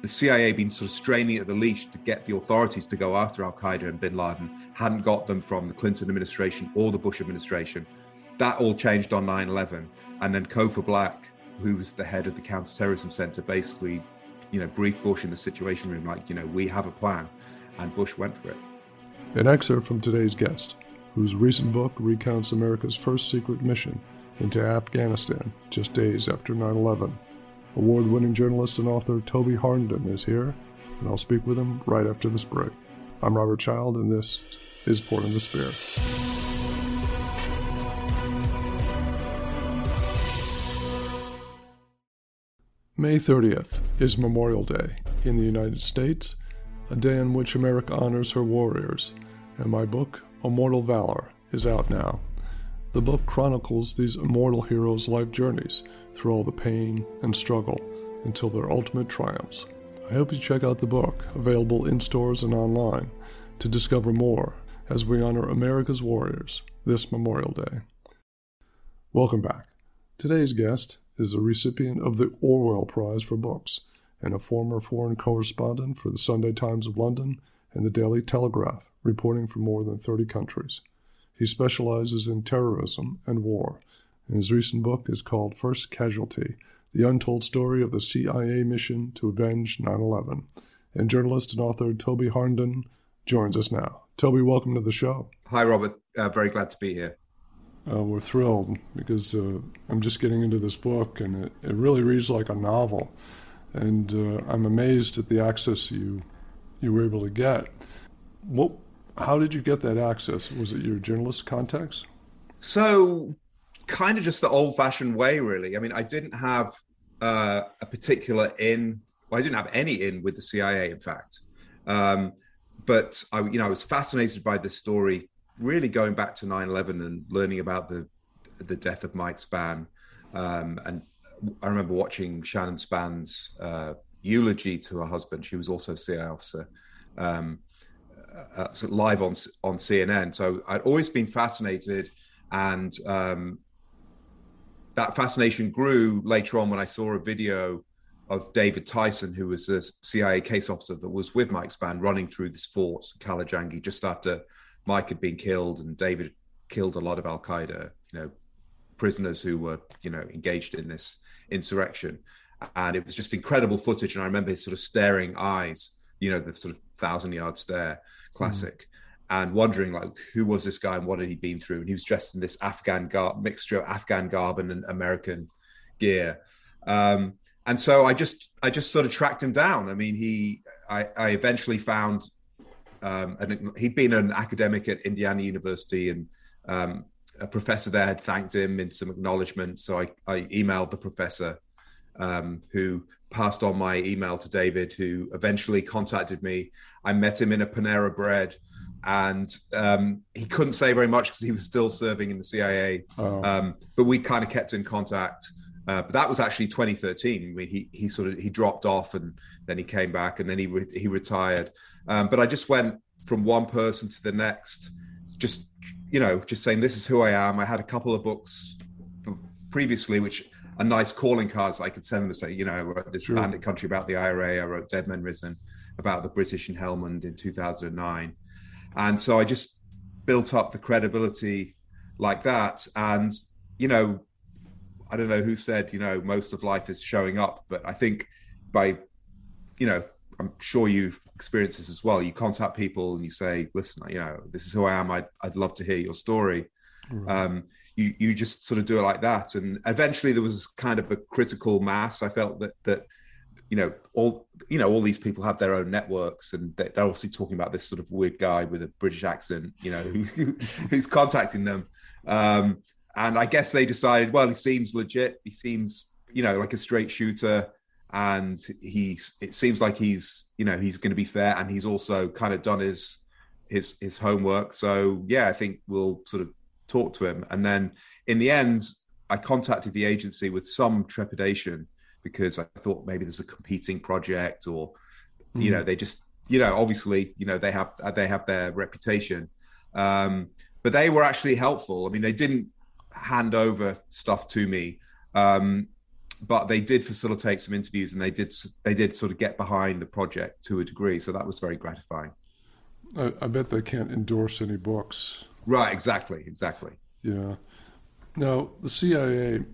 the CIA been sort of straining at the leash to get the authorities to go after Al Qaeda and bin Laden, hadn't got them from the Clinton administration or the Bush administration. That all changed on 9 11. And then Cofer Black, who was the head of the counterterrorism center, basically, you know, briefed Bush in the Situation Room, like, you know, we have a plan. And Bush went for it. An excerpt from today's guest, whose recent book recounts America's first secret mission into Afghanistan just days after 9 11. Award winning journalist and author Toby Harnden is here, and I'll speak with him right after this break. I'm Robert Child, and this is Point of the Spear. May 30th is Memorial Day in the United States, a day in which America honors her warriors, and my book, Immortal Valor, is out now. The book chronicles these immortal heroes' life journeys through all the pain and struggle until their ultimate triumphs. I hope you check out the book, available in stores and online, to discover more as we honor America's warriors this Memorial Day. Welcome back. Today's guest is a recipient of the Orwell Prize for Books and a former foreign correspondent for the Sunday Times of London and the Daily Telegraph, reporting for more than 30 countries. He specializes in terrorism and war, and his recent book is called First Casualty The Untold Story of the CIA Mission to Avenge 9 11. And journalist and author Toby Harnden joins us now. Toby, welcome to the show. Hi, Robert. Uh, very glad to be here. Uh, we're thrilled because uh, I'm just getting into this book, and it, it really reads like a novel. And uh, I'm amazed at the access you you were able to get. What? How did you get that access? Was it your journalist contacts? So kind of just the old fashioned way, really. I mean, I didn't have uh, a particular in, well, I didn't have any in with the CIA, in fact. Um, but I, you know, I was fascinated by this story, really going back to 9/11 and learning about the the death of Mike Spann. Um, and I remember watching Shannon Spann's uh, eulogy to her husband. She was also a CIA officer. Um, uh, uh live on on CNN. So I'd always been fascinated, and um, that fascination grew later on when I saw a video of David Tyson, who was a CIA case officer that was with Mike Spann running through this fort, Qala-i-Jangi, just after Mike had been killed and David killed a lot of Al Qaeda, you know, prisoners who were, you know, engaged in this insurrection. And it was just incredible footage. And I remember his sort of staring eyes, you know, the sort of thousand yard stare classic. Mm and wondering like who was this guy and what had he been through? And he was dressed in this afghan garb mixture of afghan garb and american gear. Um, and so i just i just sort of tracked him down. I mean he i, I eventually found um, and he'd been an academic at indiana university and um, a professor there had thanked him in some acknowledgement so i, I emailed the professor um, who passed on my email to david who eventually contacted me i met him in a panera bread and um, he couldn't say very much because he was still serving in the CIA. Oh. Um, but we kind of kept in contact. Uh, but that was actually 2013. I mean, he he sort of he dropped off and then he came back and then he re- he retired. Um, but I just went from one person to the next, just you know, just saying this is who I am. I had a couple of books previously, which are nice calling cards I could send them to say, you know, I wrote this sure. bandit country about the IRA. I wrote Dead Men Risen about the British in Helmand in 2009. And so I just built up the credibility like that. And, you know, I don't know who said, you know, most of life is showing up, but I think by, you know, I'm sure you've experienced this as well. You contact people and you say, listen, you know, this is who I am. I'd, I'd love to hear your story. Um, you, you just sort of do it like that. And eventually there was kind of a critical mass. I felt that, that you know all you know all these people have their own networks and they're obviously talking about this sort of weird guy with a british accent you know who's contacting them um, and i guess they decided well he seems legit he seems you know like a straight shooter and he's it seems like he's you know he's going to be fair and he's also kind of done his his his homework so yeah i think we'll sort of talk to him and then in the end i contacted the agency with some trepidation because I thought maybe there's a competing project or mm. you know mm. they just you know obviously you know they have they have their reputation um, but they were actually helpful I mean they didn't hand over stuff to me um, but they did facilitate some interviews and they did they did sort of get behind the project to a degree. So that was very gratifying. I, I bet they can't endorse any books. Right. Exactly. Exactly. Yeah. Now the CIA.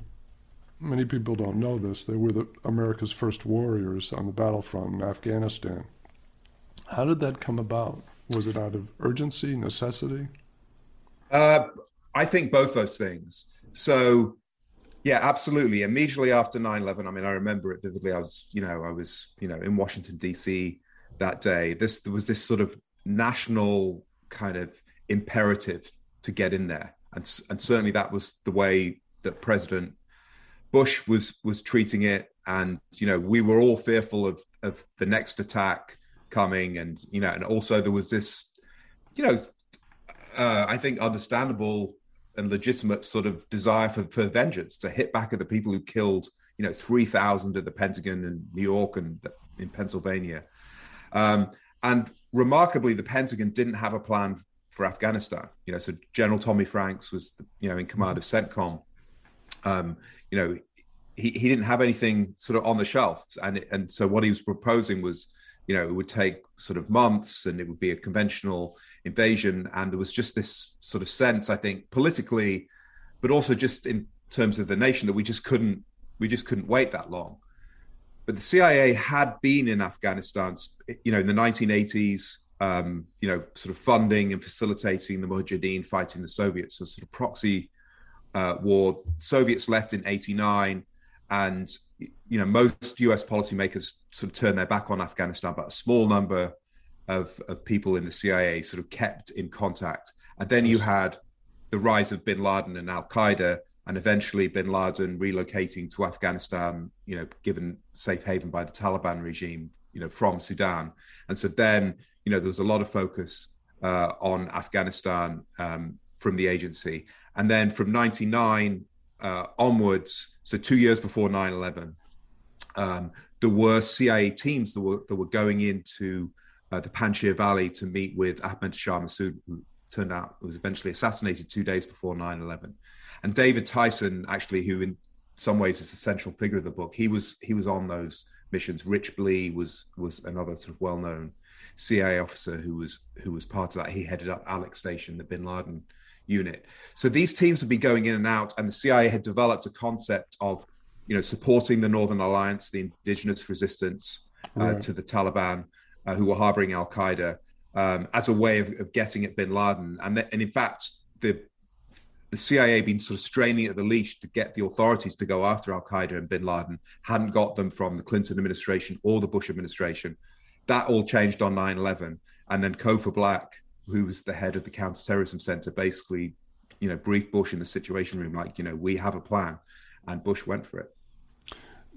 Many people don't know this. They were the America's first warriors on the battlefront in Afghanistan. How did that come about? Was it out of urgency, necessity? Uh, I think both those things. So, yeah, absolutely. Immediately after 9 11, I mean, I remember it vividly. I was, you know, I was, you know, in Washington, D.C. that day. This, there was this sort of national kind of imperative to get in there. And, and certainly that was the way that President Bush was was treating it. And, you know, we were all fearful of, of the next attack coming. And, you know, and also there was this, you know, uh, I think understandable and legitimate sort of desire for, for vengeance to hit back at the people who killed, you know, 3,000 at the Pentagon in New York and in Pennsylvania. Um, and remarkably, the Pentagon didn't have a plan for Afghanistan. You know, so General Tommy Franks was, the, you know, in command of CENTCOM. Um, you know, he, he didn't have anything sort of on the shelf, and and so what he was proposing was, you know, it would take sort of months, and it would be a conventional invasion. And there was just this sort of sense, I think, politically, but also just in terms of the nation, that we just couldn't we just couldn't wait that long. But the CIA had been in Afghanistan, you know, in the 1980s, um, you know, sort of funding and facilitating the Mujahideen fighting the Soviets, so sort of proxy uh, war. Soviets left in '89, and you know, most U.S. policymakers sort of turned their back on Afghanistan, but a small number of, of people in the CIA sort of kept in contact. And then you had the rise of bin Laden and Al Qaeda, and eventually bin Laden relocating to Afghanistan, you know, given safe haven by the Taliban regime, you know, from Sudan. And so then, you know, there was a lot of focus uh, on Afghanistan um, from the agency. And then from 99 uh, onwards, so two years before 9 11, um, there were CIA teams that were, that were going into uh, the Panjshir Valley to meet with Ahmed Shah Massoud, who turned out was eventually assassinated two days before 9 11. And David Tyson, actually, who in some ways is the central figure of the book, he was he was on those missions. Rich Blee was was another sort of well known CIA officer who was who was part of that. He headed up Alec Station, the Bin Laden unit. So these teams would be going in and out, and the CIA had developed a concept of you know supporting the Northern Alliance, the indigenous resistance uh, right. to the Taliban uh, who were harboring Al Qaeda um, as a way of, of, getting at Bin Laden. And, th- and in fact, the the CIA been sort of straining at the leash to get the authorities to go after Al Qaeda and Bin Laden, hadn't got them from the Clinton administration or the Bush administration. That all changed on 9 11. And then Cofer Black, who was the head of the counterterrorism center, basically, you know, briefed Bush in the Situation Room, like, you know, we have a plan. And Bush went for it.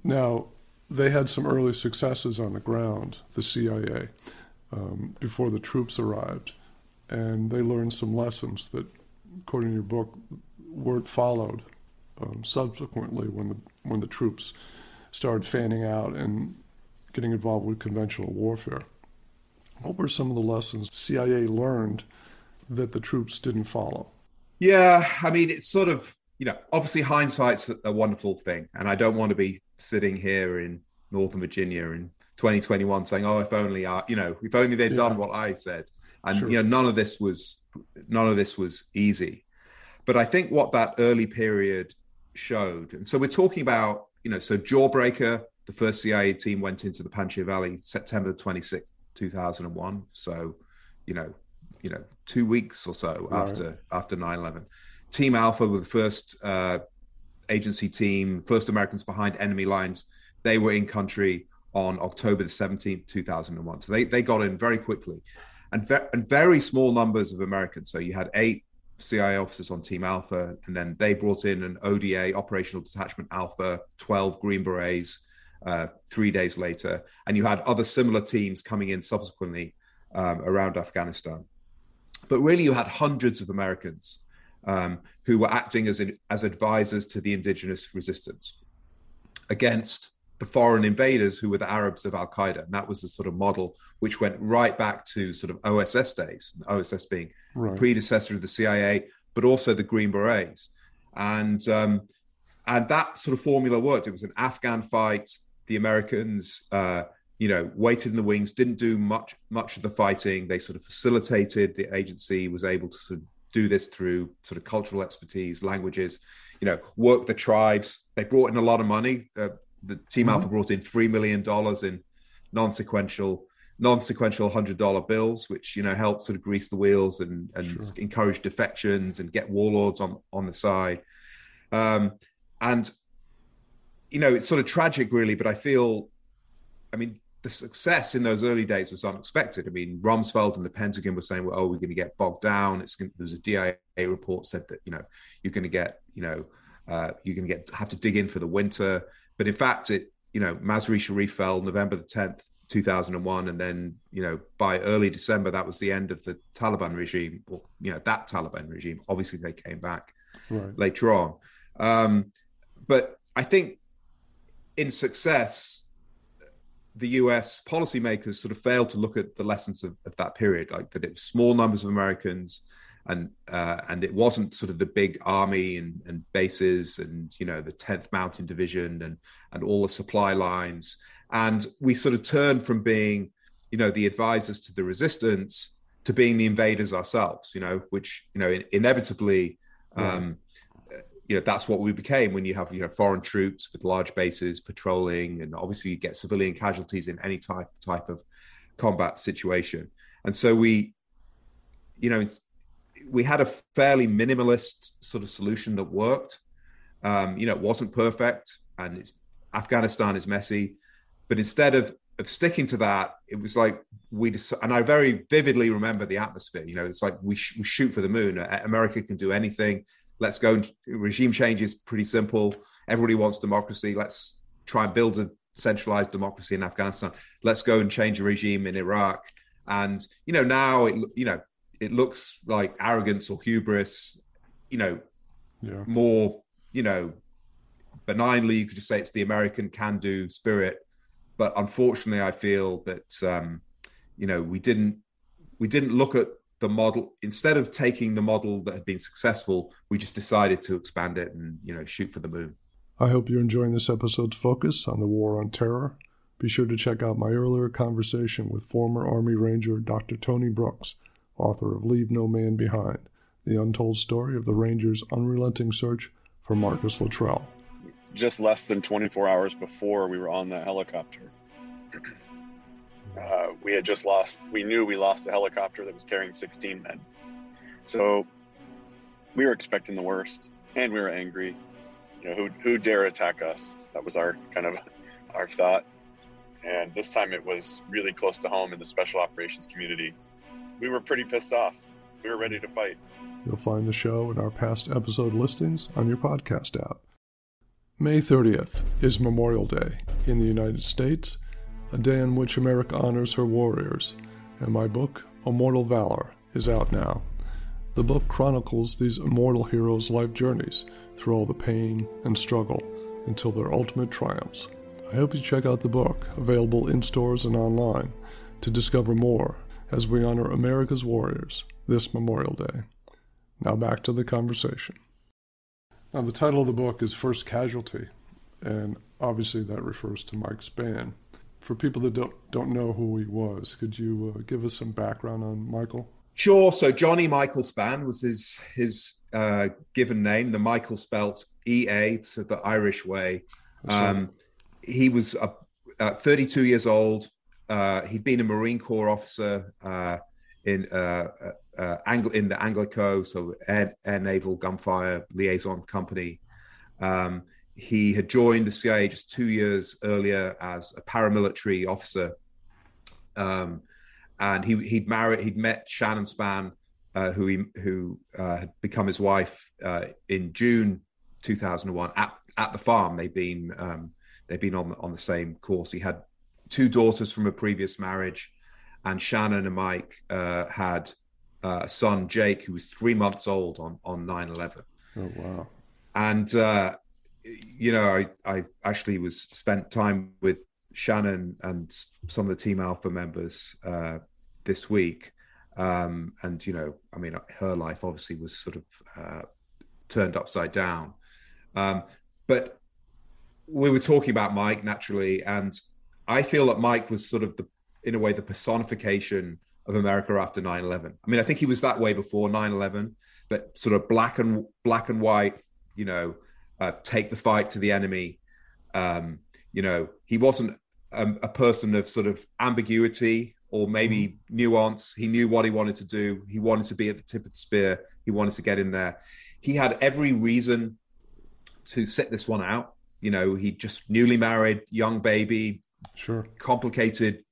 Now, they had some early successes on the ground, the CIA, um, before the troops arrived. And they learned some lessons that, according to your book, weren't followed um, subsequently when the, when the troops started fanning out and getting involved with conventional warfare. What were some of the lessons CIA learned that the troops didn't follow? Yeah, I mean, it's sort of you know, obviously hindsight's a wonderful thing, and I don't want to be sitting here in Northern Virginia in 2021 saying, "Oh, if only I, you know, if only they'd yeah. done what I said." And sure. you know, none of this was none of this was easy. But I think what that early period showed, and so we're talking about, you know, so Jawbreaker, the first CIA team went into the Panjshir Valley September 26th, 2001. So, you know, you know, two weeks or so right. after after 9/11. Team Alpha were the first uh, agency team, first Americans behind enemy lines. They were in country on October the 17th, 2001. So they, they got in very quickly and, ve- and very small numbers of Americans. So you had eight CIA officers on Team Alpha, and then they brought in an ODA, Operational Detachment Alpha, 12 Green Berets uh, three days later. And you had other similar teams coming in subsequently um, around Afghanistan. But really, you had hundreds of Americans um, who were acting as, in, as advisors to the indigenous resistance against the foreign invaders who were the Arabs of Al Qaeda. And that was the sort of model which went right back to sort of OSS days, OSS being right. predecessor of the CIA, but also the Green Berets. And um, and that sort of formula worked. It was an Afghan fight. The Americans, uh, you know, waited in the wings, didn't do much much of the fighting. They sort of facilitated. The agency was able to sort of do this through sort of cultural expertise, languages, you know, work the tribes. They brought in a lot of money. Uh, the Team mm-hmm. Alpha brought in three million dollars in non-sequential non-sequential hundred dollar bills, which you know helped sort of grease the wheels and and sure. encourage defections and get warlords on on the side. Um, and you know, it's sort of tragic, really. But I feel, I mean, the success in those early days was unexpected. I mean, Rumsfeld and the Pentagon were saying, "Well, oh, we're going to get bogged down." It's going, there was a DIA report said that you know you're going to get you know uh, you're going to get have to dig in for the winter. But in fact, it you know Mazar-e Sharif fell November the 10th, 2001, and then you know by early December that was the end of the Taliban regime. Or, you know that Taliban regime. Obviously, they came back right. later on. Um, but I think in success, the US policymakers sort of failed to look at the lessons of, of that period, like that it was small numbers of Americans, and uh, and it wasn't sort of the big army and, and bases and you know the 10th Mountain Division and and all the supply lines, and we sort of turned from being you know the advisors to the resistance to being the invaders ourselves, you know, which you know in, inevitably. Um, you know that's what we became when you have you know foreign troops with large bases patrolling and obviously you get civilian casualties in any type type of combat situation and so we you know we had a fairly minimalist sort of solution that worked um, you know it wasn't perfect and it's afghanistan is messy but instead of of sticking to that it was like we just and i very vividly remember the atmosphere you know it's like we, sh- we shoot for the moon america can do anything let's go and regime change is pretty simple. Everybody wants democracy. Let's try and build a centralized democracy in Afghanistan. Let's go and change a regime in Iraq. And you know now it you know it looks like arrogance or hubris. You know, yeah. more you know benignly you could just say it's the American can-do spirit. But unfortunately, I feel that um, you know we didn't we didn't look at the model instead of taking the model that had been successful we just decided to expand it and you know shoot for the moon i hope you're enjoying this episode's focus on the war on terror be sure to check out my earlier conversation with former army ranger dr tony brooks author of leave no man behind the untold story of the rangers unrelenting search for marcus luttrell just less than 24 hours before we were on that helicopter uh, we had just lost, we knew we lost a helicopter that was carrying 16 men. So we were expecting the worst and we were angry. You know, who, who dare attack us? That was our kind of our thought. And this time it was really close to home in the special operations community. We were pretty pissed off. We were ready to fight. You'll find the show and our past episode listings on your podcast app. May 30th is Memorial Day in the United States a day in which America honors her warriors, and my book, Immortal Valor, is out now. The book chronicles these immortal heroes' life journeys through all the pain and struggle until their ultimate triumphs. I hope you check out the book, available in stores and online, to discover more as we honor America's warriors this Memorial Day. Now back to the conversation. Now, the title of the book is First Casualty, and obviously that refers to Mike Spann for people that don't don't know who he was, could you uh, give us some background on Michael? Sure. So Johnny Michael Spann was his his uh, given name. The Michael spelt E A, so the Irish way. Um, he was uh, 32 years old. Uh, he'd been a Marine Corps officer uh, in uh, uh, Angl- in the Anglico, so Air, Air Naval Gunfire Liaison Company. Um, he had joined the CIA just two years earlier as a paramilitary officer, um, and he he'd married he'd met Shannon Spann, uh, who he who uh, had become his wife uh, in June 2001 at at the farm. They'd been um, they'd been on on the same course. He had two daughters from a previous marriage, and Shannon and Mike uh, had uh, a son Jake who was three months old on on 9/11. Oh wow! And uh, you know, I, I actually was spent time with Shannon and some of the Team Alpha members uh, this week. Um, and, you know, I mean, her life obviously was sort of uh, turned upside down. Um, but we were talking about Mike naturally, and I feel that Mike was sort of the, in a way, the personification of America after 9/11. I mean, I think he was that way before 9/11, but sort of black and black and white, you know, uh, take the fight to the enemy. Um, you know, he wasn't a, a person of sort of ambiguity or maybe mm-hmm. nuance. He knew what he wanted to do. He wanted to be at the tip of the spear. He wanted to get in there. He had every reason to sit this one out. You know, he just newly married, young baby, sure, complicated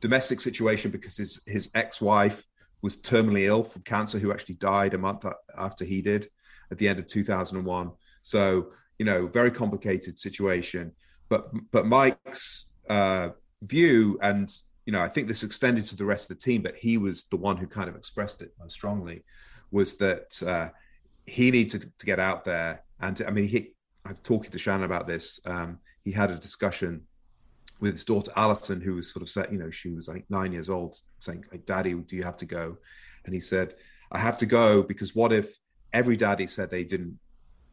domestic situation because his his ex-wife was terminally ill from cancer, who actually died a month after he did at the end of 2001. So, you know, very complicated situation. But but Mike's uh, view and you know, I think this extended to the rest of the team, but he was the one who kind of expressed it most strongly, was that uh, he needed to, to, get out there. And I mean, he, I was talking to Shannon about this. Um, he had a discussion with his daughter Alison, who was sort of said, you know, she was like nine years old, saying, like, "Daddy, do you have to go?" And he said, "I have to go because what if every daddy said they didn't,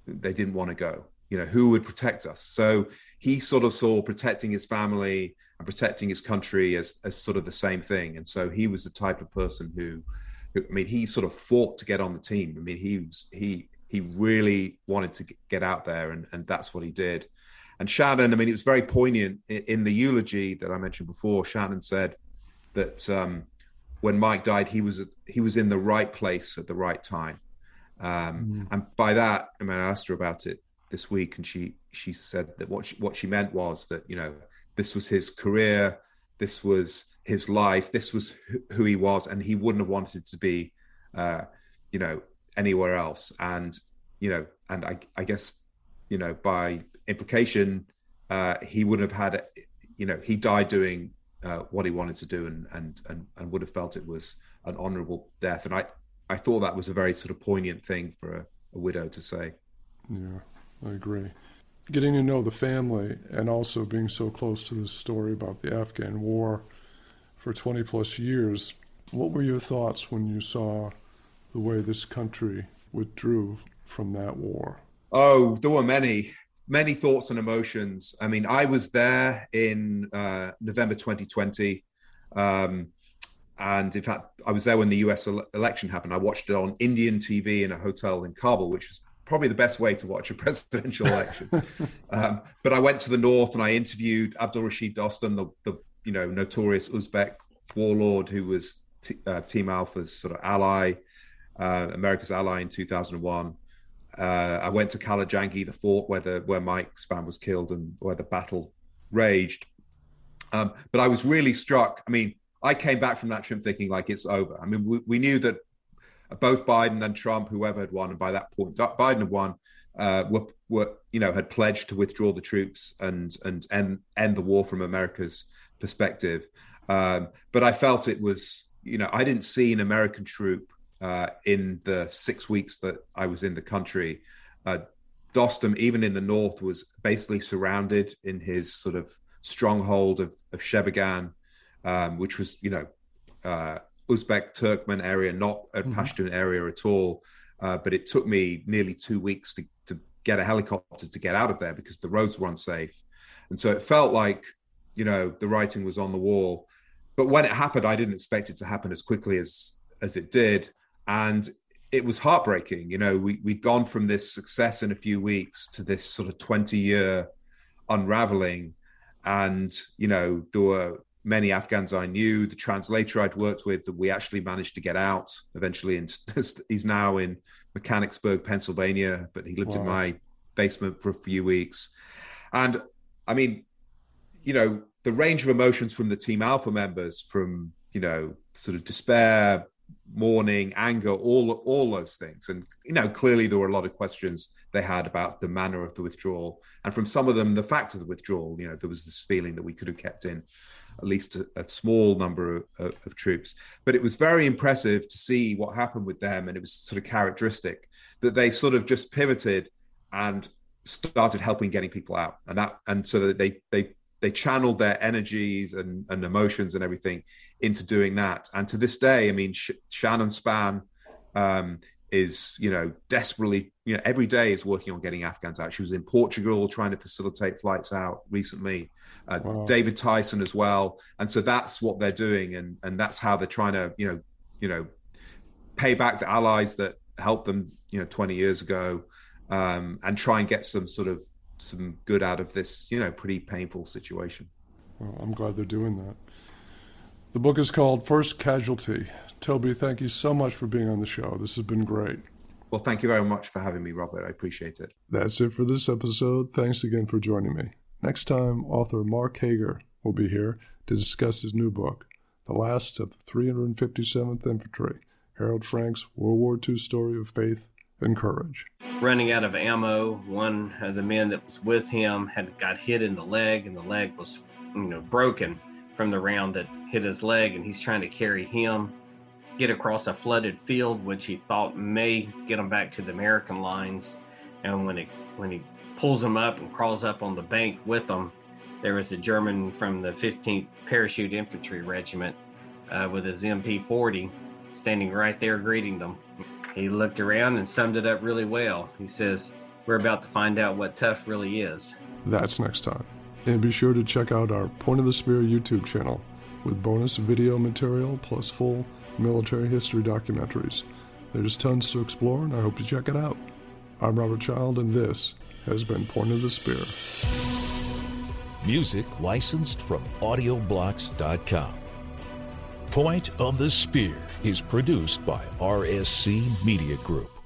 they didn't want to go? You know, who would protect us?" So he sort of saw protecting his family and protecting his country as, as sort of the same thing. And so he was the type of person who, who, I mean, he sort of fought to get on the team. I mean, he was, he, he really wanted to get out there and, and that's what he did. And Shannon, I mean, it was very poignant in, in the eulogy that I mentioned before. Shannon said that um, when Mike died, he was, he was in the right place at the right time. Um, mm. And by that, I mean, I asked her about it this week and she, she said that what she, what she meant was that, you know, this was his career. This was his life. This was who he was, and he wouldn't have wanted to be, uh, you know, anywhere else. And you know, and I, I guess, you know, by implication, uh, he would have had, you know, he died doing uh, what he wanted to do, and and and and would have felt it was an honourable death. And I, I thought that was a very sort of poignant thing for a, a widow to say. Yeah, I agree getting to know the family and also being so close to the story about the Afghan war for 20 plus years, what were your thoughts when you saw the way this country withdrew from that war? Oh, there were many, many thoughts and emotions. I mean, I was there in uh, November 2020. Um, and in fact, I was there when the US election happened. I watched it on Indian TV in a hotel in Kabul, which was probably the best way to watch a presidential election. um, but I went to the north and I interviewed Abdul Rashid Dostum, the, the you know notorious Uzbek warlord who was t- uh, Team Alpha's sort of ally, uh, America's ally in 2001. Uh, I went to Qala-i-Jangi, the fort where the where Mike Spann was killed and where the battle raged. Um, but I was really struck. I mean, I came back from that trip thinking like it's over. I mean, we, we knew that both Biden and Trump, whoever had won, and by that point, Biden had won, uh, were, were you know had pledged to withdraw the troops and and end end the war from America's perspective. Um, but I felt it was you know I didn't see an American troop uh, in the six weeks that I was in the country. Uh, Dostum, even in the north, was basically surrounded in his sort of stronghold of, of Sheberghan, um, which was you know uh, Uzbek Turkmen area, not a mm-hmm. Pashtun area at all. Uh, but it took me nearly two weeks to, to get a helicopter to get out of there because the roads were unsafe. And so it felt like, you know, the writing was on the wall. But when it happened, I didn't expect it to happen as quickly as as it did. And it was heartbreaking. You know, we, we'd gone from this success in a few weeks to this sort of 20 year unraveling. And, you know, there were many Afghans I knew, the translator I'd worked with, that we actually managed to get out eventually. And he's now in Mechanicsburg, Pennsylvania, but he lived wow. in my basement for a few weeks. And I mean, you know, the range of emotions from the Team Alpha members, from, you know, sort of despair, mourning, anger, all all those things. And you know, clearly there were a lot of questions they had about the manner of the withdrawal, and from some of them, the fact of the withdrawal. You know, there was this feeling that we could have kept in at least a, a small number of, of, of, troops. But it was very impressive to see what happened with them, and it was sort of characteristic that they sort of just pivoted and started helping getting people out, and that and so that they they they channeled their energies and, and emotions and everything into doing that. And to this day, I mean, Sh- Shannon Spann um, is you know desperately you know every day is working on getting Afghans out. She was in Portugal trying to facilitate flights out recently. Uh, wow. David Tyson as well, and so that's what they're doing, and and that's how they're trying to you know you know pay back the allies that helped them you know 20 years ago, um, and try and get some sort of some good out of this you know pretty painful situation. Well, I'm glad they're doing that. The book is called First Casualty. Toby, thank you so much for being on the show. This has been great. Well, thank you very much for having me, Robert. I appreciate it. That's it for this episode. Thanks again for joining me. Next time, author Mark Hager will be here to discuss his new book, The Last of the 357th Infantry Harold Frank's World War II story of faith and courage. Running out of ammo, one of the men that was with him had got hit in the leg, and the leg was, you know, broken from the round that hit his leg, and he's trying to carry him get across a flooded field, which he thought may get him back to the American lines. And when it when he pulls him up and crawls up on the bank with him, there was a German from the 15th Parachute Infantry Regiment uh, with his MP40 standing right there greeting them. He looked around and summed it up really well. He says, We're about to find out what tough really is. That's next time. And be sure to check out our Point of the Spear YouTube channel with bonus video material plus full military history documentaries. There's tons to explore, and I hope you check it out. I'm Robert Child, and this has been Point of the Spear. Music licensed from AudioBlocks.com. Point of the Spear is produced by RSC Media Group.